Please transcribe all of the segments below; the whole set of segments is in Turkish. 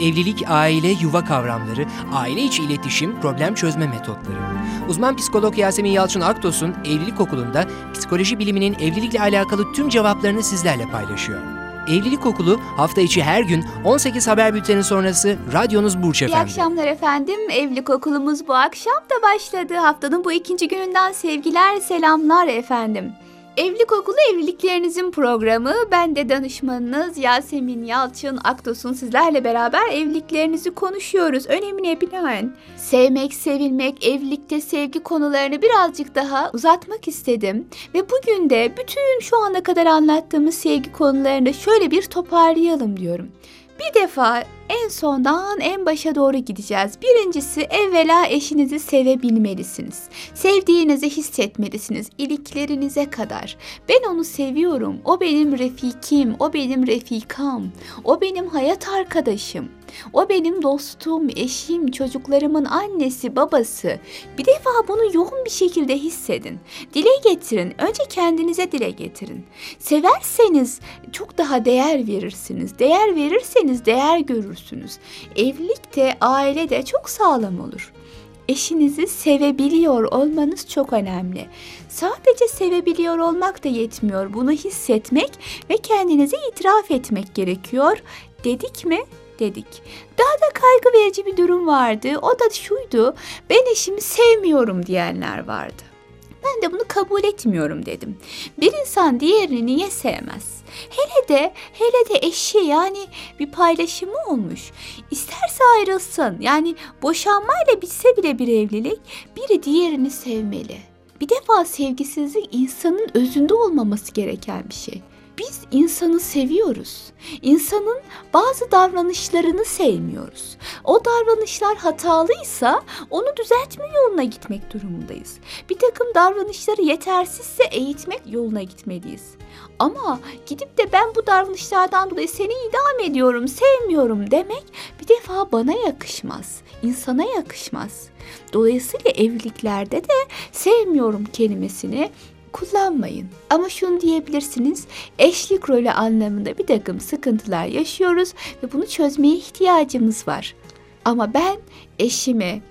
Evlilik, aile, yuva kavramları, aile içi iletişim, problem çözme metotları. Uzman psikolog Yasemin Yalçın Aktos'un Evlilik Okulu'nda psikoloji biliminin evlilikle alakalı tüm cevaplarını sizlerle paylaşıyor. Evlilik Okulu hafta içi her gün 18 haber bülteni sonrası radyonuz Burç İyi Efendi. akşamlar efendim. Evlilik okulumuz bu akşam da başladı. Haftanın bu ikinci gününden sevgiler, selamlar efendim. Evlilik Okulu evliliklerinizin programı. Ben de danışmanınız Yasemin Yalçın Aktos'un sizlerle beraber evliliklerinizi konuşuyoruz. Önemine binaen sevmek, sevilmek, evlilikte sevgi konularını birazcık daha uzatmak istedim. Ve bugün de bütün şu ana kadar anlattığımız sevgi konularını şöyle bir toparlayalım diyorum. Bir defa en sondan en başa doğru gideceğiz. Birincisi evvela eşinizi sevebilmelisiniz. Sevdiğinizi hissetmelisiniz iliklerinize kadar. Ben onu seviyorum. O benim refikim, o benim refikam, o benim hayat arkadaşım. O benim dostum, eşim, çocuklarımın annesi, babası. Bir defa bunu yoğun bir şekilde hissedin. Dile getirin. Önce kendinize dile getirin. Severseniz çok daha değer verirsiniz. Değer verirseniz değer görürsünüz. Evlilik de aile de çok sağlam olur. Eşinizi sevebiliyor olmanız çok önemli. Sadece sevebiliyor olmak da yetmiyor. Bunu hissetmek ve kendinize itiraf etmek gerekiyor. Dedik mi? Dedik. Daha da kaygı verici bir durum vardı. O da şuydu. Ben eşimi sevmiyorum diyenler vardı. Ben de bunu kabul etmiyorum dedim. Bir insan diğerini niye sevmez? Hele de hele de eşi yani bir paylaşımı olmuş. İsterse ayrılsın. Yani boşanmayla bitse bile bir evlilik biri diğerini sevmeli. Bir defa sevgisizlik insanın özünde olmaması gereken bir şey. Biz insanı seviyoruz. İnsanın bazı davranışlarını sevmiyoruz. O davranışlar hatalıysa onu düzeltme yoluna gitmek durumundayız. Bir takım davranışları yetersizse eğitmek yoluna gitmeliyiz. Ama gidip de ben bu davranışlardan dolayı seni idam ediyorum, sevmiyorum demek bir defa bana yakışmaz, insana yakışmaz. Dolayısıyla evliliklerde de sevmiyorum kelimesini kullanmayın. Ama şunu diyebilirsiniz, eşlik rolü anlamında bir takım sıkıntılar yaşıyoruz ve bunu çözmeye ihtiyacımız var. Ama ben eşimi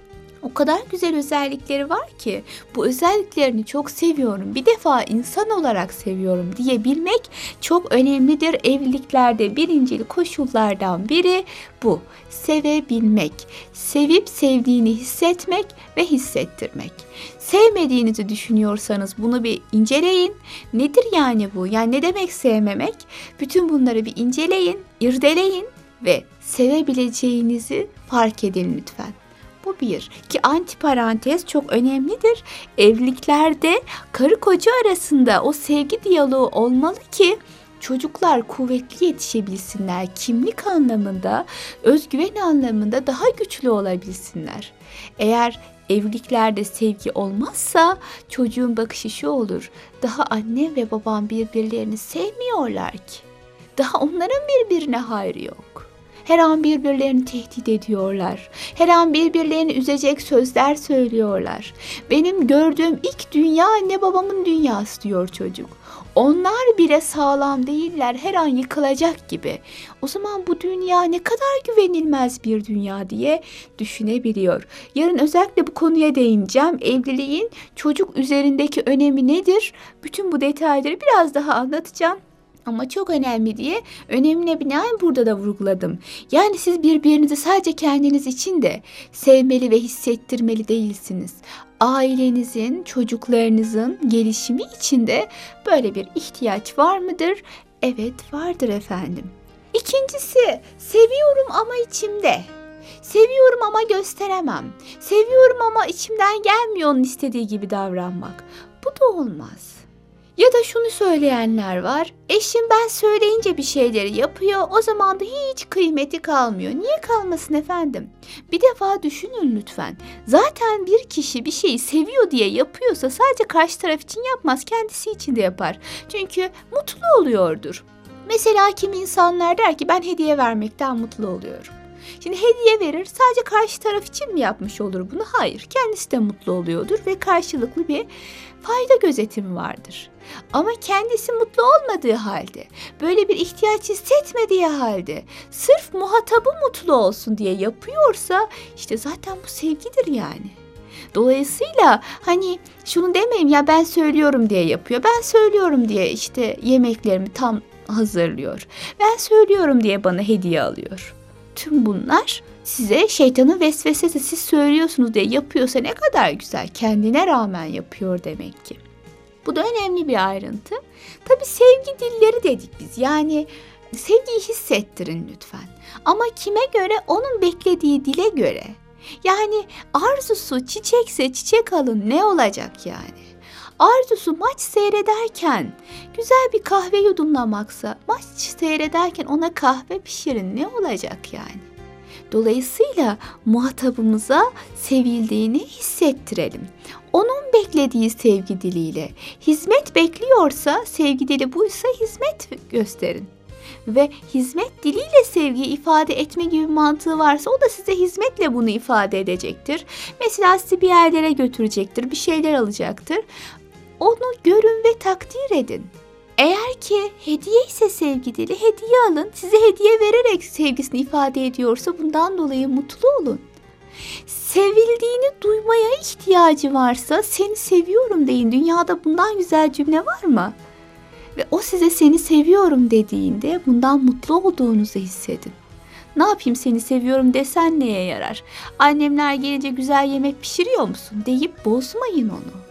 o kadar güzel özellikleri var ki bu özelliklerini çok seviyorum. Bir defa insan olarak seviyorum diyebilmek çok önemlidir. Evliliklerde birincil koşullardan biri bu. Sevebilmek, sevip sevdiğini hissetmek ve hissettirmek. Sevmediğinizi düşünüyorsanız bunu bir inceleyin. Nedir yani bu? Yani ne demek sevmemek? Bütün bunları bir inceleyin, irdeleyin ve sevebileceğinizi fark edin lütfen. Bu bir. Ki antiparantez çok önemlidir. Evliliklerde karı koca arasında o sevgi diyaloğu olmalı ki çocuklar kuvvetli yetişebilsinler. Kimlik anlamında, özgüven anlamında daha güçlü olabilsinler. Eğer evliliklerde sevgi olmazsa çocuğun bakışı şu olur. Daha anne ve babam birbirlerini sevmiyorlar ki. Daha onların birbirine hayrı yok. Her an birbirlerini tehdit ediyorlar. Her an birbirlerini üzecek sözler söylüyorlar. Benim gördüğüm ilk dünya anne babamın dünyası diyor çocuk. Onlar bile sağlam değiller, her an yıkılacak gibi. O zaman bu dünya ne kadar güvenilmez bir dünya diye düşünebiliyor. Yarın özellikle bu konuya değineceğim. Evliliğin çocuk üzerindeki önemi nedir? Bütün bu detayları biraz daha anlatacağım. Ama çok önemli diye önemine binaen burada da vurguladım. Yani siz birbirinizi sadece kendiniz için de sevmeli ve hissettirmeli değilsiniz. Ailenizin, çocuklarınızın gelişimi için de böyle bir ihtiyaç var mıdır? Evet vardır efendim. İkincisi seviyorum ama içimde. Seviyorum ama gösteremem. Seviyorum ama içimden gelmiyor onun istediği gibi davranmak. Bu da olmaz. Ya da şunu söyleyenler var. Eşim ben söyleyince bir şeyleri yapıyor. O zaman da hiç kıymeti kalmıyor. Niye kalmasın efendim? Bir defa düşünün lütfen. Zaten bir kişi bir şeyi seviyor diye yapıyorsa sadece karşı taraf için yapmaz. Kendisi için de yapar. Çünkü mutlu oluyordur. Mesela kimi insanlar der ki ben hediye vermekten mutlu oluyorum. Şimdi hediye verir sadece karşı taraf için mi yapmış olur bunu? Hayır. Kendisi de mutlu oluyordur ve karşılıklı bir fayda gözetimi vardır. Ama kendisi mutlu olmadığı halde, böyle bir ihtiyaç hissetmediği halde, sırf muhatabı mutlu olsun diye yapıyorsa işte zaten bu sevgidir yani. Dolayısıyla hani şunu demeyeyim ya ben söylüyorum diye yapıyor. Ben söylüyorum diye işte yemeklerimi tam hazırlıyor. Ben söylüyorum diye bana hediye alıyor. Tüm bunlar size şeytanın vesvesesi siz söylüyorsunuz diye yapıyorsa ne kadar güzel. Kendine rağmen yapıyor demek ki. Bu da önemli bir ayrıntı. Tabii sevgi dilleri dedik biz. Yani sevgiyi hissettirin lütfen. Ama kime göre? Onun beklediği dile göre. Yani arzusu çiçekse çiçek alın ne olacak yani? Arzusu maç seyrederken güzel bir kahve yudumlamaksa maç seyrederken ona kahve pişirin ne olacak yani? Dolayısıyla muhatabımıza sevildiğini hissettirelim. Onun beklediği sevgi diliyle hizmet bekliyorsa sevgi dili buysa hizmet gösterin ve hizmet diliyle sevgiyi ifade etme gibi mantığı varsa o da size hizmetle bunu ifade edecektir. Mesela sizi bir yerlere götürecektir, bir şeyler alacaktır. Onu görün ve takdir edin. Eğer ki hediye ise sevgi hediye alın. Size hediye vererek sevgisini ifade ediyorsa bundan dolayı mutlu olun. Sevildiğini duymaya ihtiyacı varsa seni seviyorum deyin. Dünyada bundan güzel cümle var mı? Ve o size seni seviyorum dediğinde bundan mutlu olduğunuzu hissedin. Ne yapayım seni seviyorum desen neye yarar? Annemler gelince güzel yemek pişiriyor musun deyip bozmayın onu.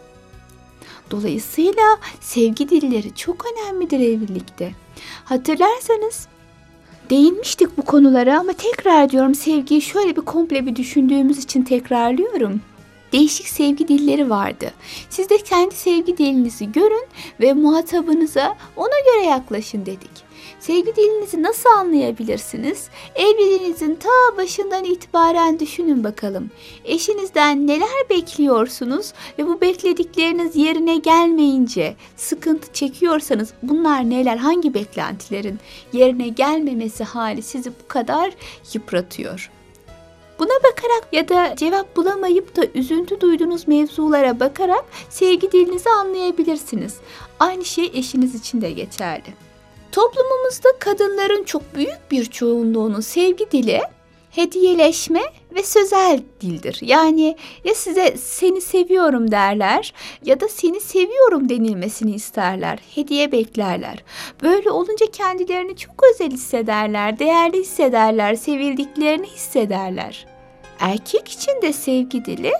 Dolayısıyla sevgi dilleri çok önemlidir evlilikte. Hatırlarsanız değinmiştik bu konulara ama tekrar diyorum sevgiyi şöyle bir komple bir düşündüğümüz için tekrarlıyorum değişik sevgi dilleri vardı. Siz de kendi sevgi dilinizi görün ve muhatabınıza ona göre yaklaşın dedik. Sevgi dilinizi nasıl anlayabilirsiniz? Evliliğinizin ta başından itibaren düşünün bakalım. Eşinizden neler bekliyorsunuz ve bu bekledikleriniz yerine gelmeyince sıkıntı çekiyorsanız bunlar neler? Hangi beklentilerin yerine gelmemesi hali sizi bu kadar yıpratıyor? Buna bakarak ya da cevap bulamayıp da üzüntü duyduğunuz mevzulara bakarak sevgi dilinizi anlayabilirsiniz. Aynı şey eşiniz için de geçerli. Toplumumuzda kadınların çok büyük bir çoğunluğunun sevgi dili hediyeleşme ve sözel dildir. Yani ya size seni seviyorum derler ya da seni seviyorum denilmesini isterler. Hediye beklerler. Böyle olunca kendilerini çok özel hissederler, değerli hissederler, sevildiklerini hissederler. Erkek için de sevgi dili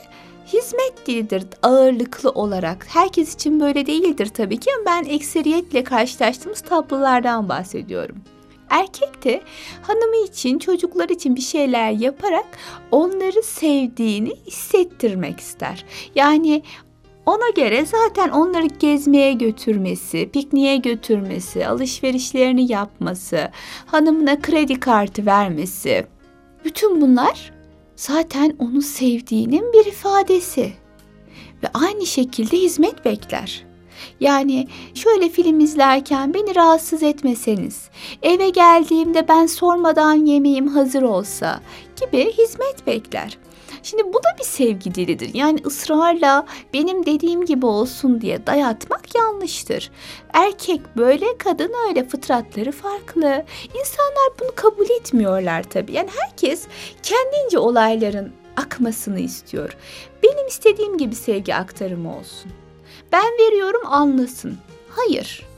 hizmet dilidir ağırlıklı olarak. Herkes için böyle değildir tabii ki ama ben ekseriyetle karşılaştığımız tablolardan bahsediyorum. Erkek de hanımı için, çocuklar için bir şeyler yaparak onları sevdiğini hissettirmek ister. Yani ona göre zaten onları gezmeye götürmesi, pikniğe götürmesi, alışverişlerini yapması, hanımına kredi kartı vermesi. Bütün bunlar zaten onu sevdiğinin bir ifadesi. Ve aynı şekilde hizmet bekler. Yani şöyle film izlerken beni rahatsız etmeseniz, eve geldiğimde ben sormadan yemeğim hazır olsa gibi hizmet bekler. Şimdi bu da bir sevgi dilidir. Yani ısrarla benim dediğim gibi olsun diye dayatmak yanlıştır. Erkek böyle, kadın öyle. Fıtratları farklı. İnsanlar bunu kabul etmiyorlar tabii. Yani herkes kendince olayların akmasını istiyor. Benim istediğim gibi sevgi aktarımı olsun. Ben veriyorum anlasın. Hayır.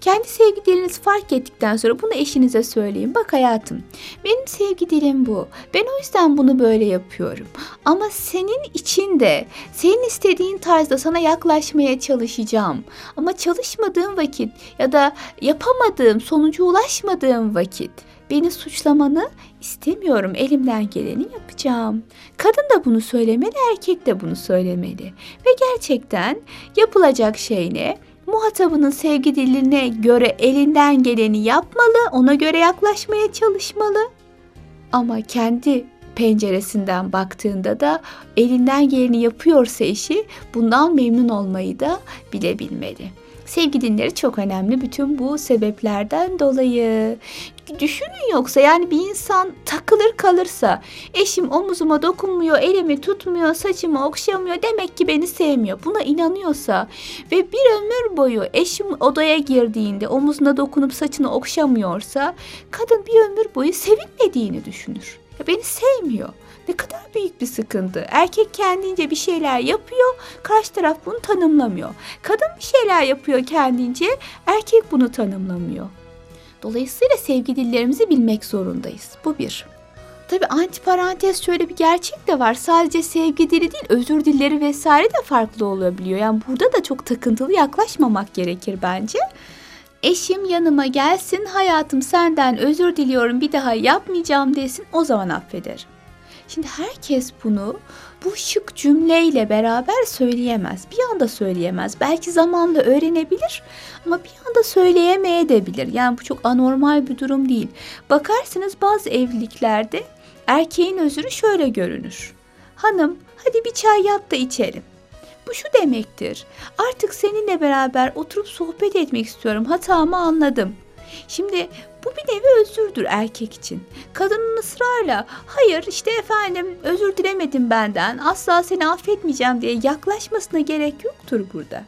Kendi sevgi dilinizi fark ettikten sonra bunu eşinize söyleyin. Bak hayatım benim sevgi dilim bu. Ben o yüzden bunu böyle yapıyorum. Ama senin için de senin istediğin tarzda sana yaklaşmaya çalışacağım. Ama çalışmadığım vakit ya da yapamadığım, sonuca ulaşmadığım vakit beni suçlamanı istemiyorum. Elimden geleni yapacağım. Kadın da bunu söylemeli, erkek de bunu söylemeli. Ve gerçekten yapılacak şey ne? Muhatabının sevgi diline göre elinden geleni yapmalı, ona göre yaklaşmaya çalışmalı. Ama kendi penceresinden baktığında da elinden geleni yapıyorsa eşi bundan memnun olmayı da bilebilmeli. Sevgi dinleri çok önemli bütün bu sebeplerden dolayı. Düşünün yoksa yani bir insan takılır kalırsa eşim omuzuma dokunmuyor, elimi tutmuyor, saçımı okşamıyor demek ki beni sevmiyor. Buna inanıyorsa ve bir ömür boyu eşim odaya girdiğinde omuzuna dokunup saçını okşamıyorsa kadın bir ömür boyu sevilmediğini düşünür. Ya beni sevmiyor. Ne kadar büyük bir sıkıntı. Erkek kendince bir şeyler yapıyor, karşı taraf bunu tanımlamıyor. Kadın bir şeyler yapıyor kendince, erkek bunu tanımlamıyor. Dolayısıyla sevgi dillerimizi bilmek zorundayız. Bu bir. Tabi antiparantez şöyle bir gerçek de var. Sadece sevgi dili değil özür dilleri vesaire de farklı olabiliyor. Yani burada da çok takıntılı yaklaşmamak gerekir bence. Eşim yanıma gelsin hayatım senden özür diliyorum bir daha yapmayacağım desin o zaman affederim. Şimdi herkes bunu bu şık cümleyle beraber söyleyemez. Bir anda söyleyemez. Belki zamanla öğrenebilir ama bir anda söyleyemeyebilir. Yani bu çok anormal bir durum değil. Bakarsınız bazı evliliklerde erkeğin özürü şöyle görünür. Hanım hadi bir çay yap da içelim. Bu şu demektir. Artık seninle beraber oturup sohbet etmek istiyorum. Hatamı anladım. Şimdi bu bir nevi özürdür erkek için. Kadının ısrarla hayır işte efendim özür dilemedim benden asla seni affetmeyeceğim diye yaklaşmasına gerek yoktur burada.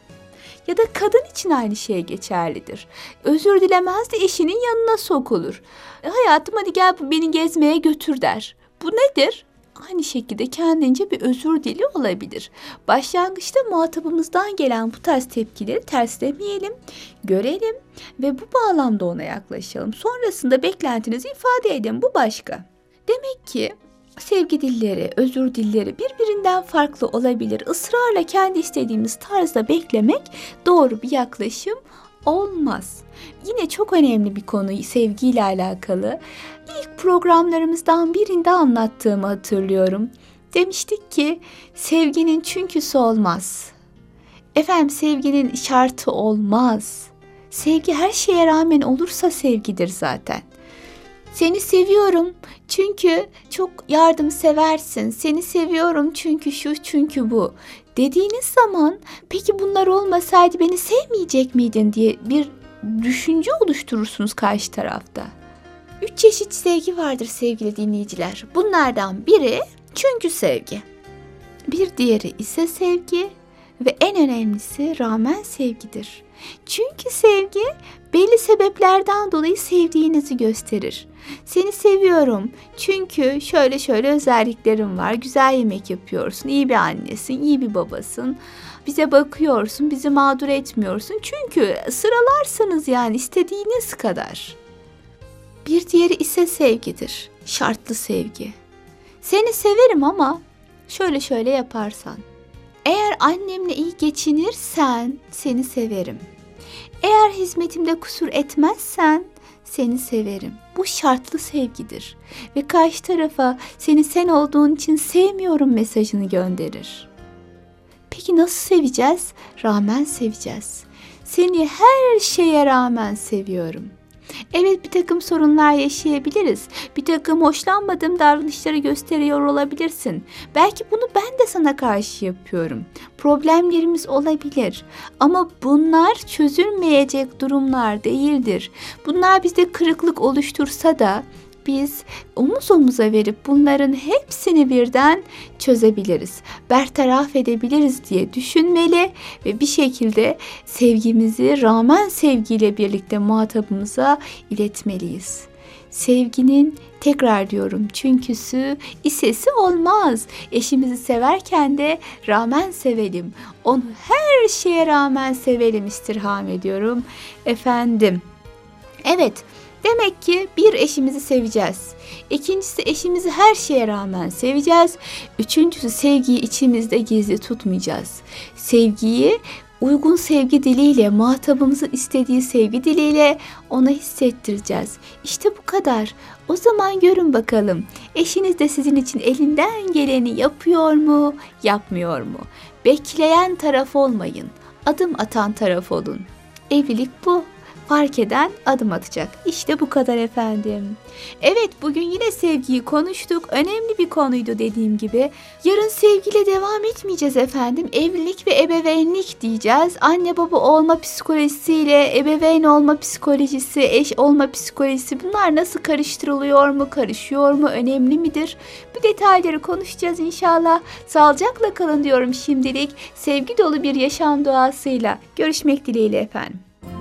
Ya da kadın için aynı şey geçerlidir. Özür dilemez de eşinin yanına sokulur. E, hayatım hadi gel beni gezmeye götür der. Bu nedir? Aynı şekilde kendince bir özür dili olabilir. Başlangıçta muhatabımızdan gelen bu tarz tepkileri terslemeyelim, görelim ve bu bağlamda ona yaklaşalım. Sonrasında beklentinizi ifade edin. Bu başka. Demek ki sevgi dilleri, özür dilleri birbirinden farklı olabilir. Israrla kendi istediğimiz tarzda beklemek doğru bir yaklaşım olmaz. Yine çok önemli bir konu sevgiyle alakalı. İlk programlarımızdan birinde anlattığımı hatırlıyorum. Demiştik ki sevginin çünküsü olmaz. Efendim sevginin şartı olmaz. Sevgi her şeye rağmen olursa sevgidir zaten. Seni seviyorum çünkü çok yardımseversin. Seni seviyorum çünkü şu çünkü bu. Dediğiniz zaman peki bunlar olmasaydı beni sevmeyecek miydin diye bir düşünce oluşturursunuz karşı tarafta. Üç çeşit sevgi vardır sevgili dinleyiciler. Bunlardan biri çünkü sevgi. Bir diğeri ise sevgi ve en önemlisi rağmen sevgidir. Çünkü sevgi belli sebeplerden dolayı sevdiğinizi gösterir. Seni seviyorum çünkü şöyle şöyle özelliklerim var. Güzel yemek yapıyorsun, iyi bir annesin, iyi bir babasın. Bize bakıyorsun, bizi mağdur etmiyorsun. Çünkü sıralarsınız yani istediğiniz kadar. Bir diğeri ise sevgidir. Şartlı sevgi. Seni severim ama şöyle şöyle yaparsan. Eğer annemle iyi geçinirsen seni severim. Eğer hizmetimde kusur etmezsen seni severim. Bu şartlı sevgidir ve karşı tarafa seni sen olduğun için sevmiyorum mesajını gönderir. Peki nasıl seveceğiz? Rağmen seveceğiz. Seni her şeye rağmen seviyorum. Evet bir takım sorunlar yaşayabiliriz. Bir takım hoşlanmadığım davranışları gösteriyor olabilirsin. Belki bunu ben de sana karşı yapıyorum. Problemlerimiz olabilir. Ama bunlar çözülmeyecek durumlar değildir. Bunlar bizde kırıklık oluştursa da biz omuz omuza verip bunların hepsini birden çözebiliriz, bertaraf edebiliriz diye düşünmeli ve bir şekilde sevgimizi rağmen sevgiyle birlikte muhatabımıza iletmeliyiz. Sevginin tekrar diyorum çünküsü isesi olmaz. Eşimizi severken de rağmen sevelim. Onu her şeye rağmen sevelim istirham ediyorum. Efendim. Evet, Demek ki bir eşimizi seveceğiz. İkincisi eşimizi her şeye rağmen seveceğiz. Üçüncüsü sevgiyi içimizde gizli tutmayacağız. Sevgiyi uygun sevgi diliyle, muhatabımızın istediği sevgi diliyle ona hissettireceğiz. İşte bu kadar. O zaman görün bakalım. Eşiniz de sizin için elinden geleni yapıyor mu, yapmıyor mu? Bekleyen taraf olmayın. Adım atan taraf olun. Evlilik bu. Fark eden adım atacak. İşte bu kadar efendim. Evet bugün yine sevgiyi konuştuk. Önemli bir konuydu dediğim gibi. Yarın sevgiyle devam etmeyeceğiz efendim. Evlilik ve ebeveynlik diyeceğiz. Anne baba olma psikolojisiyle ebeveyn olma psikolojisi, eş olma psikolojisi bunlar nasıl karıştırılıyor mu, karışıyor mu, önemli midir? Bu detayları konuşacağız inşallah. Sağlıcakla kalın diyorum şimdilik. Sevgi dolu bir yaşam duasıyla. Görüşmek dileğiyle efendim.